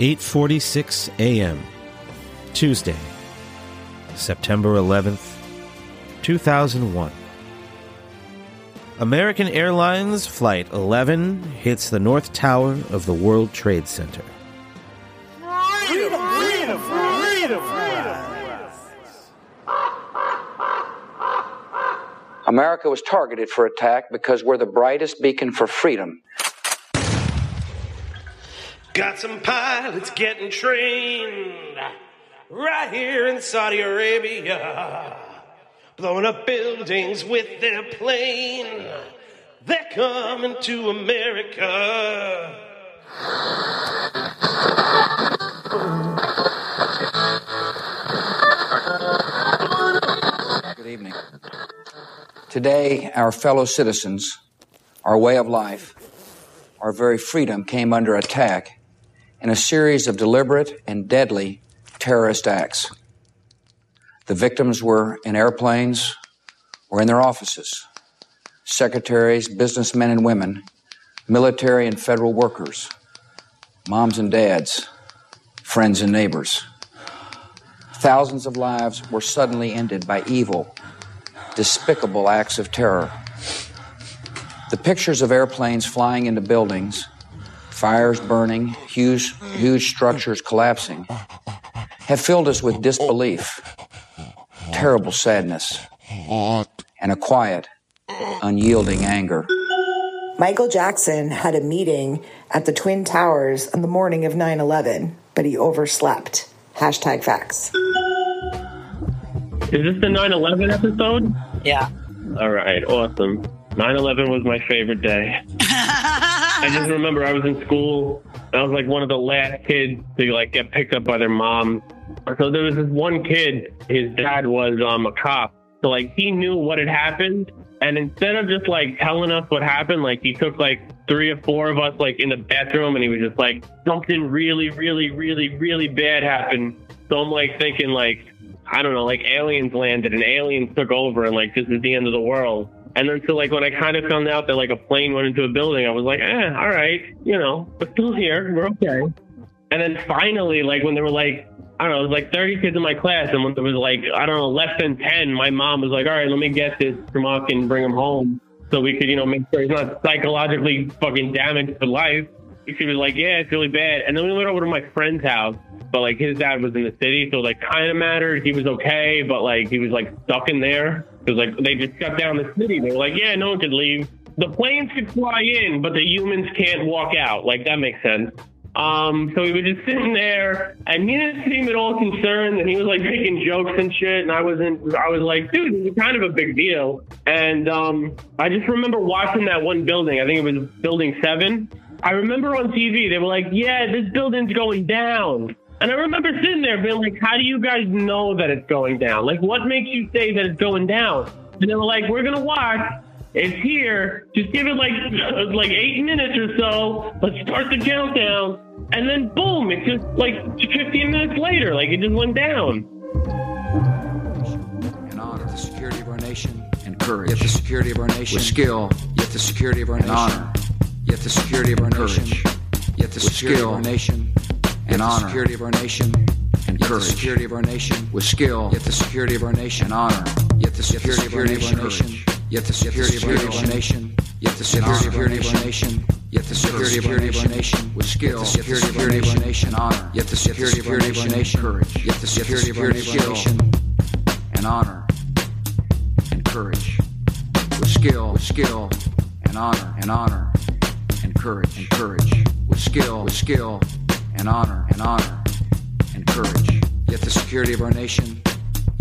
8:46 a.m. Tuesday, September 11th, 2001. American Airlines Flight 11 hits the North Tower of the World Trade Center. America was targeted for attack because we're the brightest beacon for freedom. Got some pilots getting trained right here in Saudi Arabia, blowing up buildings with their plane. They're coming to America. Good evening. Today, our fellow citizens, our way of life, our very freedom came under attack in a series of deliberate and deadly terrorist acts. The victims were in airplanes or in their offices secretaries, businessmen and women, military and federal workers, moms and dads, friends and neighbors. Thousands of lives were suddenly ended by evil, despicable acts of terror. The pictures of airplanes flying into buildings, fires burning, huge, huge structures collapsing, have filled us with disbelief, terrible sadness, and a quiet, unyielding anger. Michael Jackson had a meeting at the Twin Towers on the morning of 9 11, but he overslept. Hashtag facts. Is this the 9 11 episode? Yeah. All right, awesome. 9 11 was my favorite day. I just remember I was in school. I was like one of the last kids to like get picked up by their mom. So there was this one kid, his dad was um, a cop. So like he knew what had happened. And instead of just like telling us what happened, like he took like three or four of us like in the bathroom and he was just like, something really, really, really, really bad happened. So I'm like thinking like, I don't know, like aliens landed and aliens took over and like this is the end of the world. And then so like when I kind of found out that like a plane went into a building, I was like, eh, all right, you know, we're still here, we're okay. And then finally, like when they were like, I don't know, it was like 30 kids in my class, and when there was like, I don't know, less than 10, my mom was like, all right, let me get this Tramark and bring him home so we could, you know, make sure he's not psychologically fucking damaged for life. She was like, yeah, it's really bad. And then we went over to my friend's house, but like his dad was in the city, so like kind of mattered. He was okay, but like he was like stuck in there. Because like they just shut down the city. They were like, yeah, no one could leave. The planes could fly in, but the humans can't walk out. Like that makes sense. Um, so he was just sitting there, and he didn't seem at all concerned, and he was like making jokes and shit. And I wasn't. I was like, dude, this is kind of a big deal. And um, I just remember watching that one building. I think it was Building Seven. I remember on TV they were like, yeah, this building's going down. And I remember sitting there being like, how do you guys know that it's going down? Like, what makes you say that it's going down? And they were like, we're gonna watch. It's here. Just give it like uh, like eight minutes or so. Let's start the countdown, and then boom! It's just like 15 minutes later, like it just went down. and honor the security of our nation and courage. Yet the security of our nation with skill. Yet the security of our nation. honor. Yet the security of our nation. Yet the security of our nation and honor. security of our nation and courage. the security of our nation with skill. Yet the security of our nation and honor. Yet the security of our nation. Yet the security of our nation. Yet the security of our nation. Yet the security of our nation with skill. Yet the security of our nation honor. Yet the security of our nation courage. Yet the security of our nation and honor and courage with skill, with skill and honor and honor and courage and courage with skill, with skill and honor and honor and courage. Yet the security of our nation.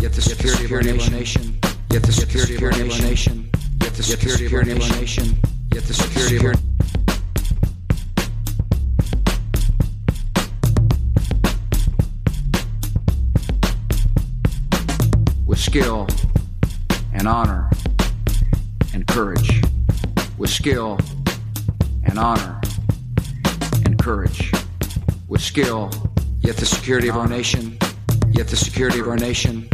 Yet the security of our nation. Yet the security of our nation. Yet the security of our nation. Yet the security of our with skill and honor and courage. With skill and honor and courage. With skill, yet the security of our nation. Yet the security of our nation.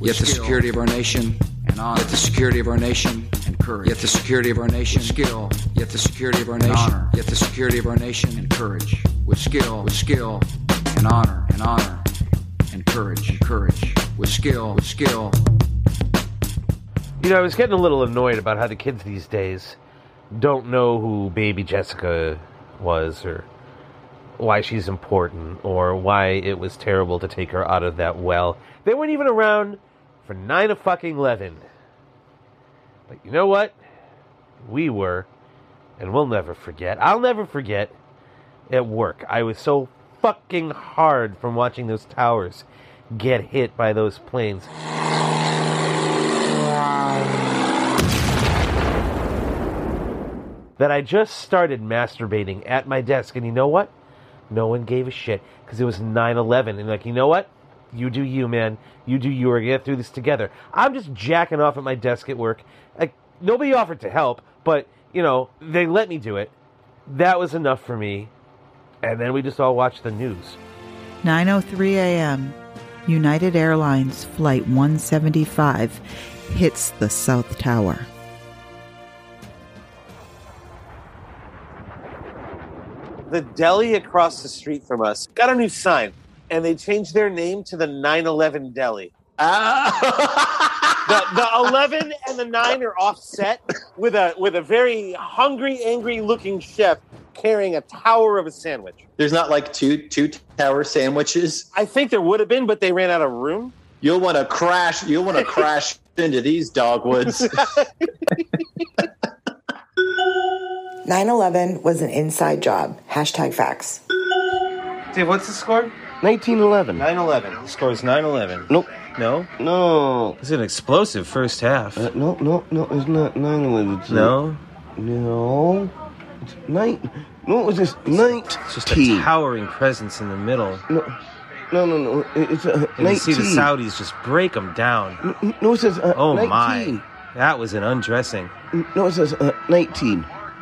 Yet the security of our nation and honor. Yet the security of our nation and courage. Yet the security of our nation. Skill. Yet the security of our nation. Honor. Yet the security of our nation and courage. With skill. With skill and honor, and honor, and courage, and courage, with skill, with skill. You know, I was getting a little annoyed about how the kids these days don't know who baby Jessica was or why she's important or why it was terrible to take her out of that well. They weren't even around for nine of fucking eleven. But you know what? We were, and we'll never forget. I'll never forget at work. I was so fucking hard from watching those towers get hit by those planes. That I just started masturbating at my desk, and you know what? No one gave a shit because it was 9 11. And, like, you know what? You do you, man. You do you. We're going to get through this together. I'm just jacking off at my desk at work. Like, nobody offered to help, but, you know, they let me do it. That was enough for me. And then we just all watched the news. 9:03 a.m. United Airlines flight 175 hits the South Tower. The deli across the street from us got a new sign, and they changed their name to the 911 Deli. Ah. the, the 11 and the 9 are offset with a with a very hungry, angry looking chef carrying a tower of a sandwich. There's not like two two tower sandwiches. I think there would have been, but they ran out of room. You'll want to crash. You'll want to crash into these dogwoods. 9 11 was an inside job. Hashtag facts. Dave, what's the score? 1911. 9 11. The score is 9 11. Nope. No? No. It's an explosive first half. Uh, no, no, no, it's not 911. It's no? No. It's night. No, it was just 19. It's just a towering presence in the middle. No, no, no, no. It's a and 19. you see the Saudis just break them down. N- No, it says uh, Oh 19. my. That was an undressing. No, it says uh, 19.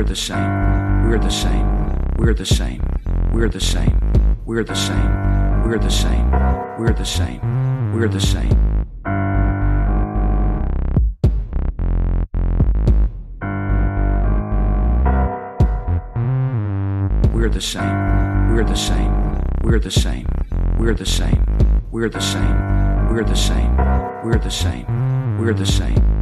We're the same. We're the same. We're the same. We're the same. We're the same. We're the same. We're the same. We're the same. We're the same. We're the same. We're the same. We're the same. We're the same. We're the same. We're the same. We're the same.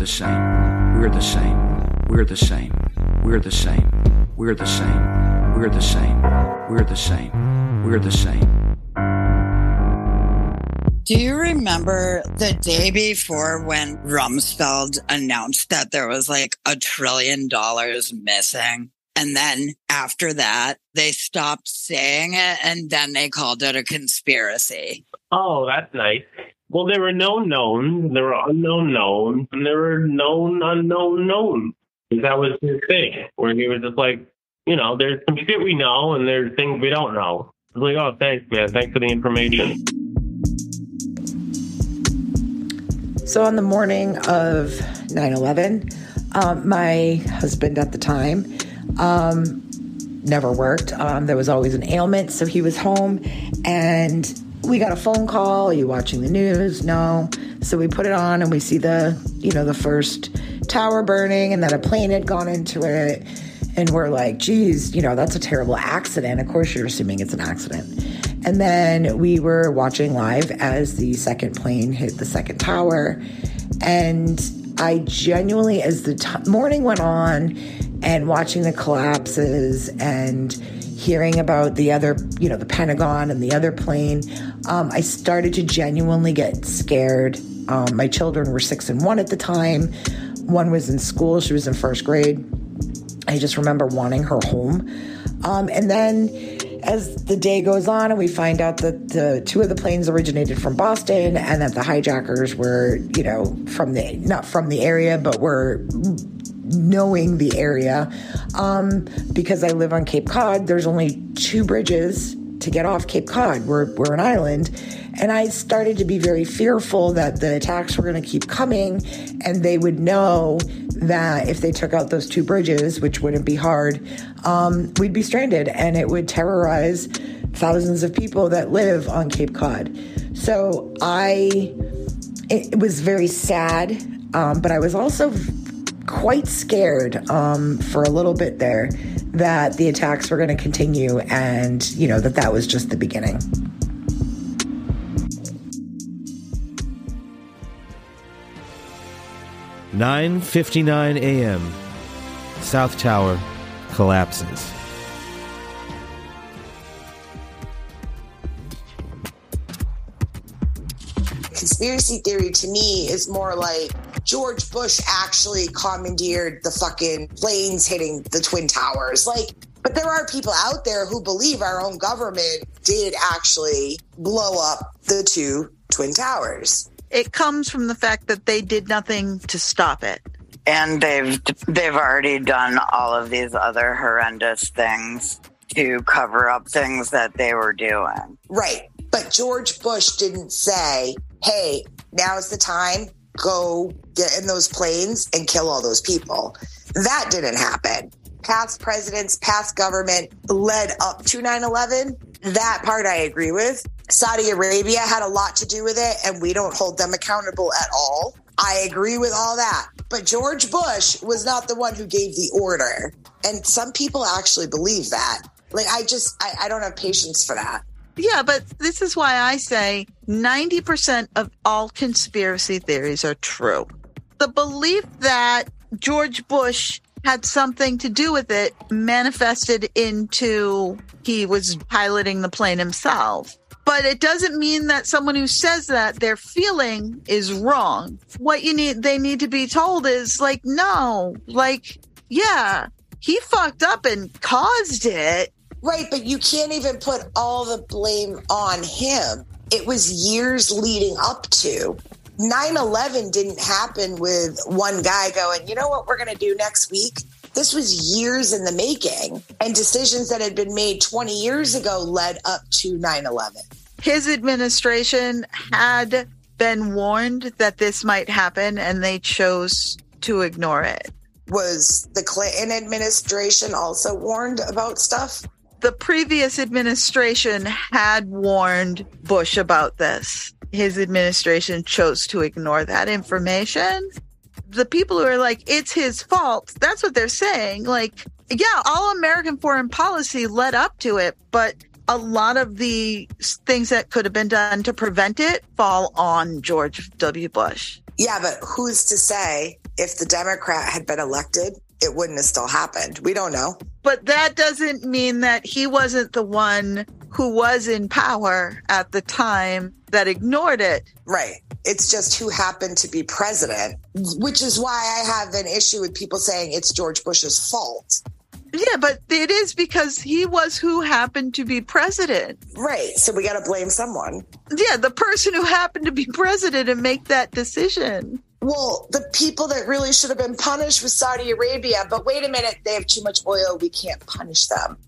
The same. We're the same. We're the same. We're the same. We're the same. We're the same. We're the same. We're the same. Do you remember the day before when Rumsfeld announced that there was like a trillion dollars missing? And then after that, they stopped saying it and then they called it a conspiracy. Oh, that's nice. Well, there were known knowns, there were unknown knowns, and there were known unknown knowns. That was his thing, where he was just like, you know, there's some shit we know, and there's things we don't know. It's like, oh, thanks, man. Thanks for the information. So on the morning of 9 11, um, my husband at the time um, never worked. Um, there was always an ailment, so he was home and we got a phone call. Are you watching the news? No. So we put it on and we see the, you know, the first tower burning and that a plane had gone into it. And we're like, geez, you know, that's a terrible accident. Of course, you're assuming it's an accident. And then we were watching live as the second plane hit the second tower. And I genuinely, as the t- morning went on and watching the collapses and hearing about the other, you know, the Pentagon and the other plane, um, I started to genuinely get scared. Um, my children were six and one at the time. One was in school, she was in first grade. I just remember wanting her home. Um, and then as the day goes on and we find out that the two of the planes originated from Boston and that the hijackers were, you know, from the not from the area, but were knowing the area. Um, because I live on Cape Cod, there's only two bridges to get off Cape Cod. We're, we're an island. And I started to be very fearful that the attacks were going to keep coming and they would know that if they took out those two bridges, which wouldn't be hard, um, we'd be stranded and it would terrorize thousands of people that live on Cape Cod. So I, it, was very sad, um, but I was also quite scared um, for a little bit there that the attacks were going to continue and, you know, that that was just the beginning. Nine fifty nine a.m. South Tower collapses. Conspiracy theory to me is more like George Bush actually commandeered the fucking planes hitting the Twin Towers. Like, but there are people out there who believe our own government did actually blow up the two Twin Towers. It comes from the fact that they did nothing to stop it. And they've they've already done all of these other horrendous things to cover up things that they were doing. Right. But George Bush didn't say, "Hey, now's the time go get in those planes and kill all those people. That didn't happen. Past presidents, past government led up to 9 11. That part I agree with. Saudi Arabia had a lot to do with it, and we don't hold them accountable at all. I agree with all that. But George Bush was not the one who gave the order. And some people actually believe that. Like, I just, I, I don't have patience for that. Yeah, but this is why I say 90% of all conspiracy theories are true. The belief that George Bush had something to do with it manifested into he was piloting the plane himself. But it doesn't mean that someone who says that their feeling is wrong. What you need, they need to be told is like, no, like, yeah, he fucked up and caused it Right, but you can't even put all the blame on him. It was years leading up to. 9 11 didn't happen with one guy going, you know what we're going to do next week? This was years in the making, and decisions that had been made 20 years ago led up to 9 11. His administration had been warned that this might happen, and they chose to ignore it. Was the Clinton administration also warned about stuff? The previous administration had warned Bush about this. His administration chose to ignore that information. The people who are like, it's his fault, that's what they're saying. Like, yeah, all American foreign policy led up to it, but a lot of the things that could have been done to prevent it fall on George W. Bush. Yeah, but who's to say if the Democrat had been elected, it wouldn't have still happened. We don't know. But that doesn't mean that he wasn't the one who was in power at the time that ignored it. Right. It's just who happened to be president, which is why I have an issue with people saying it's George Bush's fault. Yeah, but it is because he was who happened to be president. Right. So we got to blame someone. Yeah, the person who happened to be president and make that decision. Well, the people that really should have been punished was Saudi Arabia, but wait a minute, they have too much oil. We can't punish them.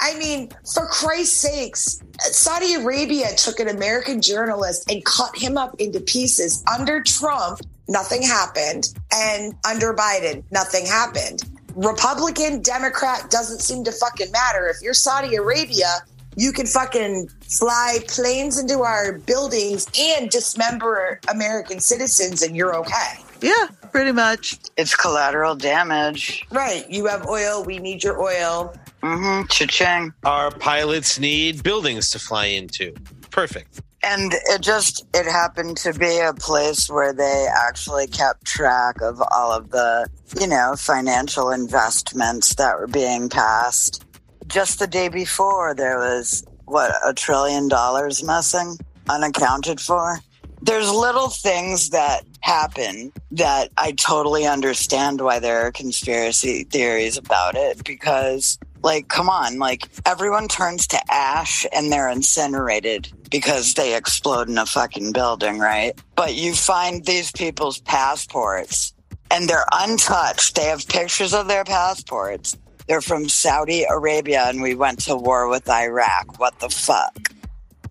I mean, for Christ's sakes, Saudi Arabia took an American journalist and cut him up into pieces. Under Trump, nothing happened. And under Biden, nothing happened. Republican, Democrat doesn't seem to fucking matter. If you're Saudi Arabia, you can fucking fly planes into our buildings and dismember American citizens and you're okay. Yeah, pretty much. It's collateral damage. Right. You have oil. We need your oil. Mm-hmm. Cha-ching. Our pilots need buildings to fly into. Perfect. And it just it happened to be a place where they actually kept track of all of the, you know, financial investments that were being passed just the day before, there was what a trillion dollars missing, unaccounted for. There's little things that happen that I totally understand why there are conspiracy theories about it because Like, come on, like everyone turns to ash and they're incinerated because they explode in a fucking building, right? But you find these people's passports and they're untouched. They have pictures of their passports. They're from Saudi Arabia and we went to war with Iraq. What the fuck?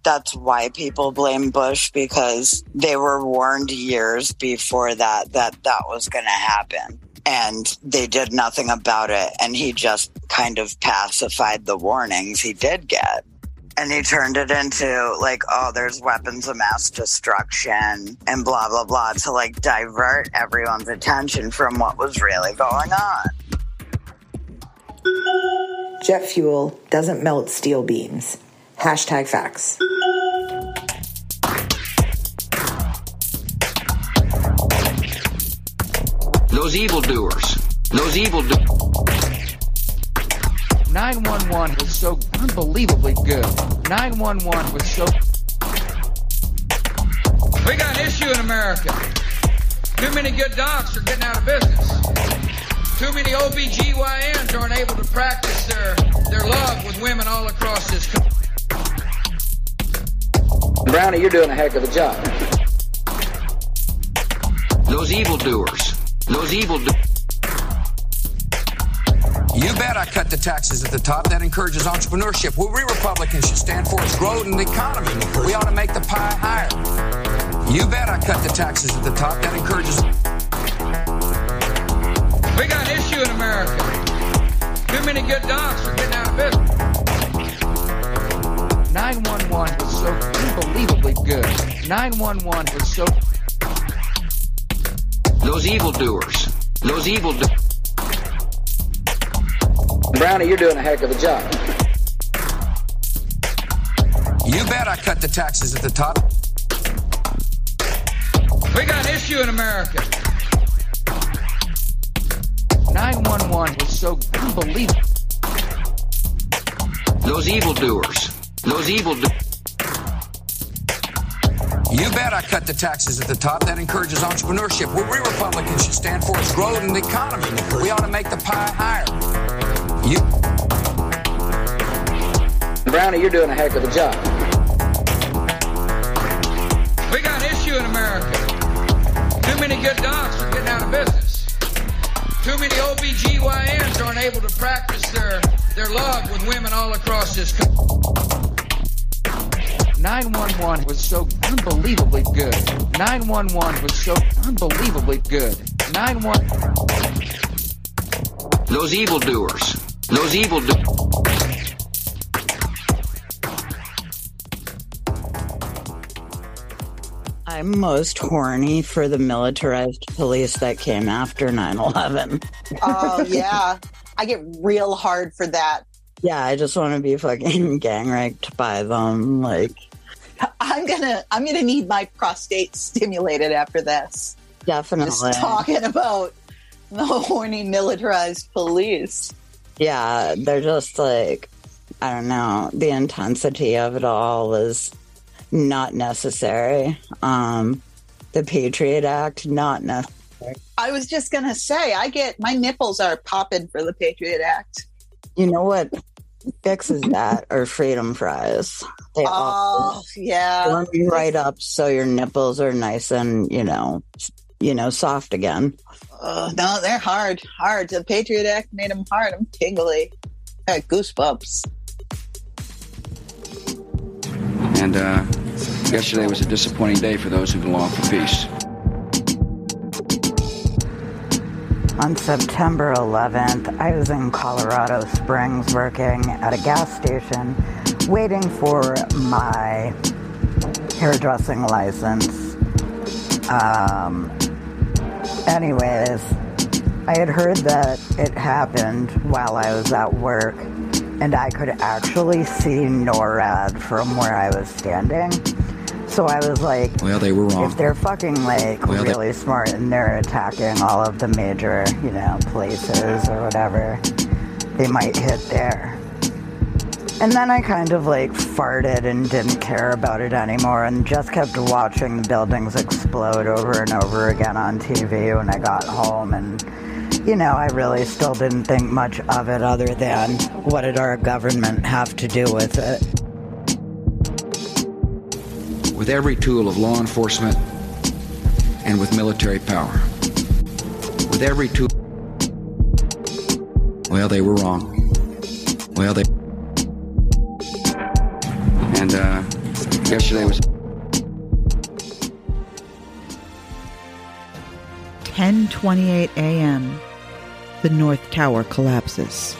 That's why people blame Bush because they were warned years before that that that was going to happen and they did nothing about it and he just kind of pacified the warnings he did get and he turned it into like oh there's weapons of mass destruction and blah blah blah to like divert everyone's attention from what was really going on Jet fuel doesn't melt steel beams. Hashtag facts. Those evildoers. Those evildoers. 911 was so unbelievably good. 911 was so. We got an issue in America. Too many good docs are getting out of business. Too many OBGYNs aren't able to practice their, their love with women all across this country. Brownie, you're doing a heck of a job. Those evildoers. Those evildoers. You bet I cut the taxes at the top. That encourages entrepreneurship. What we Republicans should stand for is growth in the economy. We ought to make the pie higher. You bet I cut the taxes at the top. That encourages. We got an issue in America. Too many good docs are getting out of business. 911 was so unbelievably good. 911 was so. Those evildoers. Those evildoers. Brownie, you're doing a heck of a job. You bet I cut the taxes at the top. We got an issue in America. 911 was so unbelievable. Those evildoers. Those evildoers. You bet I cut the taxes at the top. That encourages entrepreneurship. What we Republicans should stand for is growth in the economy. We ought to make the pie higher. You. Brownie, you're doing a heck of a job. We got an issue in America. Too many good docs are getting out of business. Too many OBGYNs aren't able to practice their, their love with women all across this country. 911 was so unbelievably good. 911 was so unbelievably good. 911. Those evildoers. Those evildoers. I'm most horny for the militarized police that came after 9 11. Oh yeah, I get real hard for that. Yeah, I just want to be fucking gang raped by them. Like, I'm gonna I'm gonna need my prostate stimulated after this. definitely. Just talking about the horny militarized police. Yeah, they're just like, I don't know, the intensity of it all is not necessary. Um, the Patriot Act, not necessary. I was just gonna say, I get my nipples are popping for the Patriot Act. You know what fixes that are freedom fries. They all Oh yeah, warm you right up so your nipples are nice and, you know, you know, soft again. Uh, no, they're hard, hard. The Patriot Act made them hard. I'm tingly. I got goosebumps. And uh, yesterday was a disappointing day for those who belong for peace. On September 11th, I was in Colorado Springs working at a gas station waiting for my hairdressing license. Um, anyways, I had heard that it happened while I was at work, and I could actually see NORAD from where I was standing. So I was like, Well, they were wrong. if they're fucking like Well, they- really smart and they're attacking all of the major, you know, places or whatever, they might hit there. And then I kind of like farted and didn't care about it anymore and just kept watching the buildings explode over and over again on TV when I got home and you know, I really still didn't think much of it other than what did our government have to do with it? With every tool of law enforcement and with military power. With every tool. Well, they were wrong. Well, they. And uh, yesterday was. 10:28 a.m. The North Tower collapses.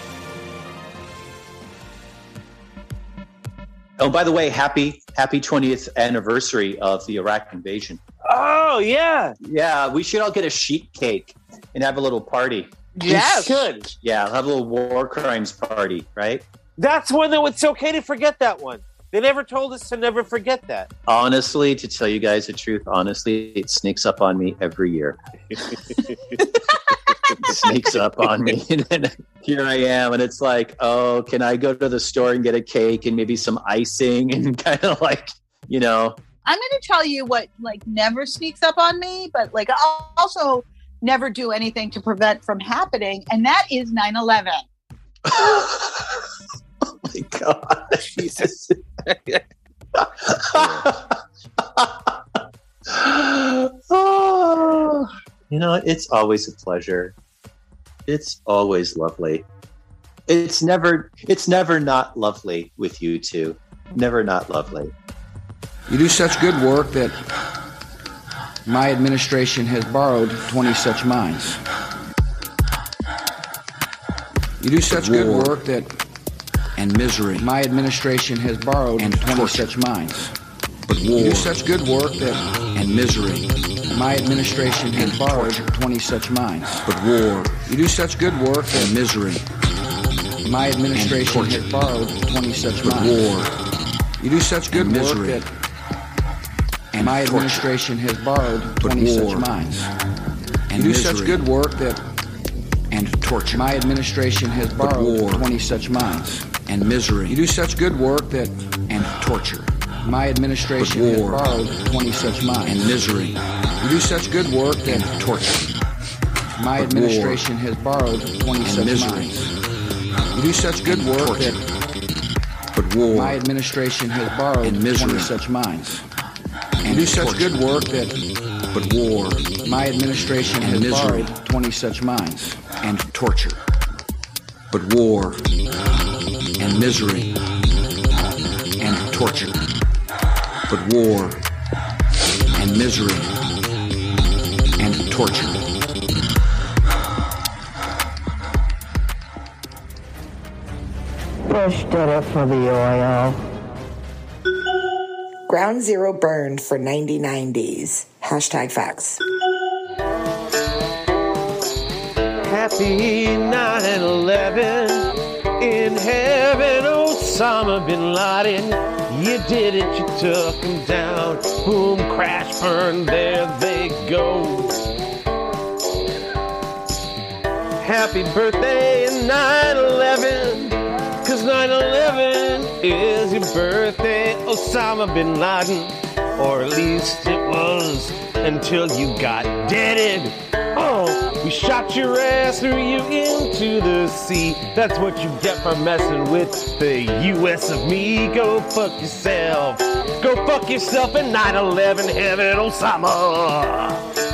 Oh, by the way, happy happy 20th anniversary of the Iraq invasion. Oh yeah, Yeah, we should all get a sheet cake and have a little party. yes, good. Yeah, have a little war crimes party, right? That's one that it's okay to forget that one. They never told us to never forget that. Honestly, to tell you guys the truth, honestly, it sneaks up on me every year. it sneaks up on me. And then here I am, and it's like, oh, can I go to the store and get a cake and maybe some icing and kind of like, you know, I'm going to tell you what like never sneaks up on me, but like I'll also never do anything to prevent from happening, and that is 9/11. oh my God, Jesus. oh, you know, it's always a pleasure. It's always lovely. It's never it's never not lovely with you two. Never not lovely. You do such good work that my administration has borrowed 20 such minds. You do such good work that and misery. My administration has borrowed and 20 such minds. But war. You do such good work that and misery. My administration has borrowed 20 such minds. But war. You do such good work that misery. My administration has borrowed 20 such minds. War. You do such good And work misery. that and my administration has borrowed 20 such war. minds. And you do such good work that and torture. My administration has borrowed 20 such minds. And misery. You do such good work that and torture. My administration has war. borrowed 20 such minds. And misery. You do such good work that and torture. My But administration has borrowed 20 And such misery. minds. You do such good work that But war. my administration has borrowed And misery. 20 such minds. And And do such torture. good work that But war. my administration And has misery. borrowed 20 such minds. And torture. But war. And misery. And torture. But war. And misery. And torture. Bush did it for the oil. Ground zero burned for 99 days. Hashtag facts. Happy 9 11 in heaven, Osama bin Laden. You did it, you took him down. Boom, crash, burn, there they go. Happy birthday in 9 11, cause 9 11 is your birthday, Osama bin Laden. Or at least it was until you got deaded. Oh, we shot your ass, threw you into the sea. That's what you get for messing with the US of me. Go fuck yourself. Go fuck yourself in 9 11 heaven, Osama.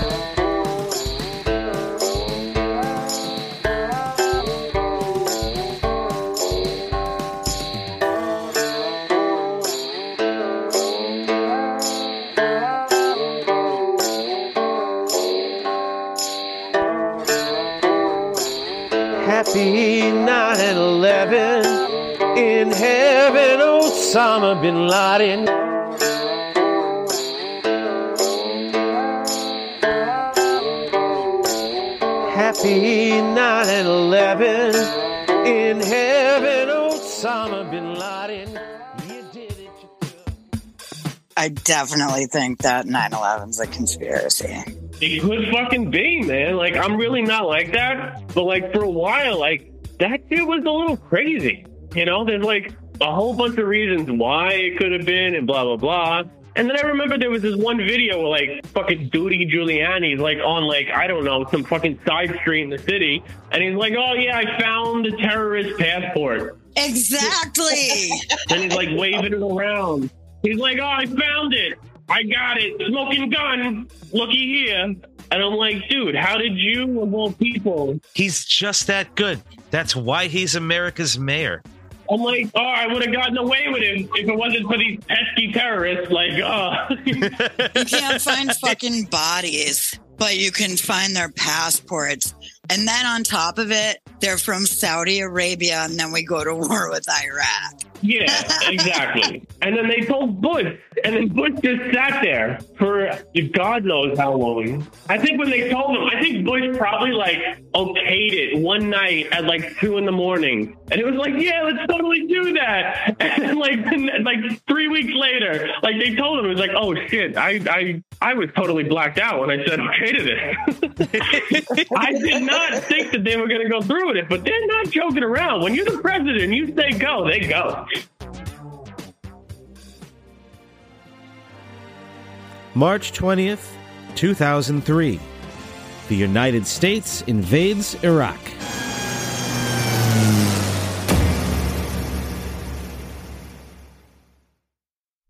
Osama bin Laden. Happy 9 11 in heaven, Osama bin Laden. You did it. I definitely think that 9 11's a conspiracy. It could fucking be, man. Like, I'm really not like that. But, like, for a while, like, that dude was a little crazy. You know, there's, like, a whole bunch of reasons why it could have been and blah, blah, blah. And then I remember there was this one video where like fucking Rudy Giuliani's like on like I don't know some fucking side street in the city, and he's like, "Oh yeah, I found the terrorist passport." Exactly. and he's like waving it around. He's like, "Oh, I found it. I got it. Smoking gun. Looky here." And I'm like, "Dude, how did you of all people?" He's just that good. That's why he's America's mayor. I'm like, oh, I would have gotten away with it if it wasn't for these pesky terrorists. Like, oh. you can't find fucking bodies, but you can find their passports. And then on top of it, they're from Saudi Arabia, and then we go to war with Iraq. Yeah, exactly. and then they told Bush, and then Bush just sat there for God knows how long. I think when they told him, I think Bush probably like okayed it one night at like two in the morning, and it was like, yeah, let's totally do that. And then like like three weeks later, like they told him, it was like, oh shit, I I I was totally blacked out when I said okay to this. I did not think that they were going to go through with it, but they're not joking around. When you're the president, you say go, they go. March 20th, 2003. The United States invades Iraq.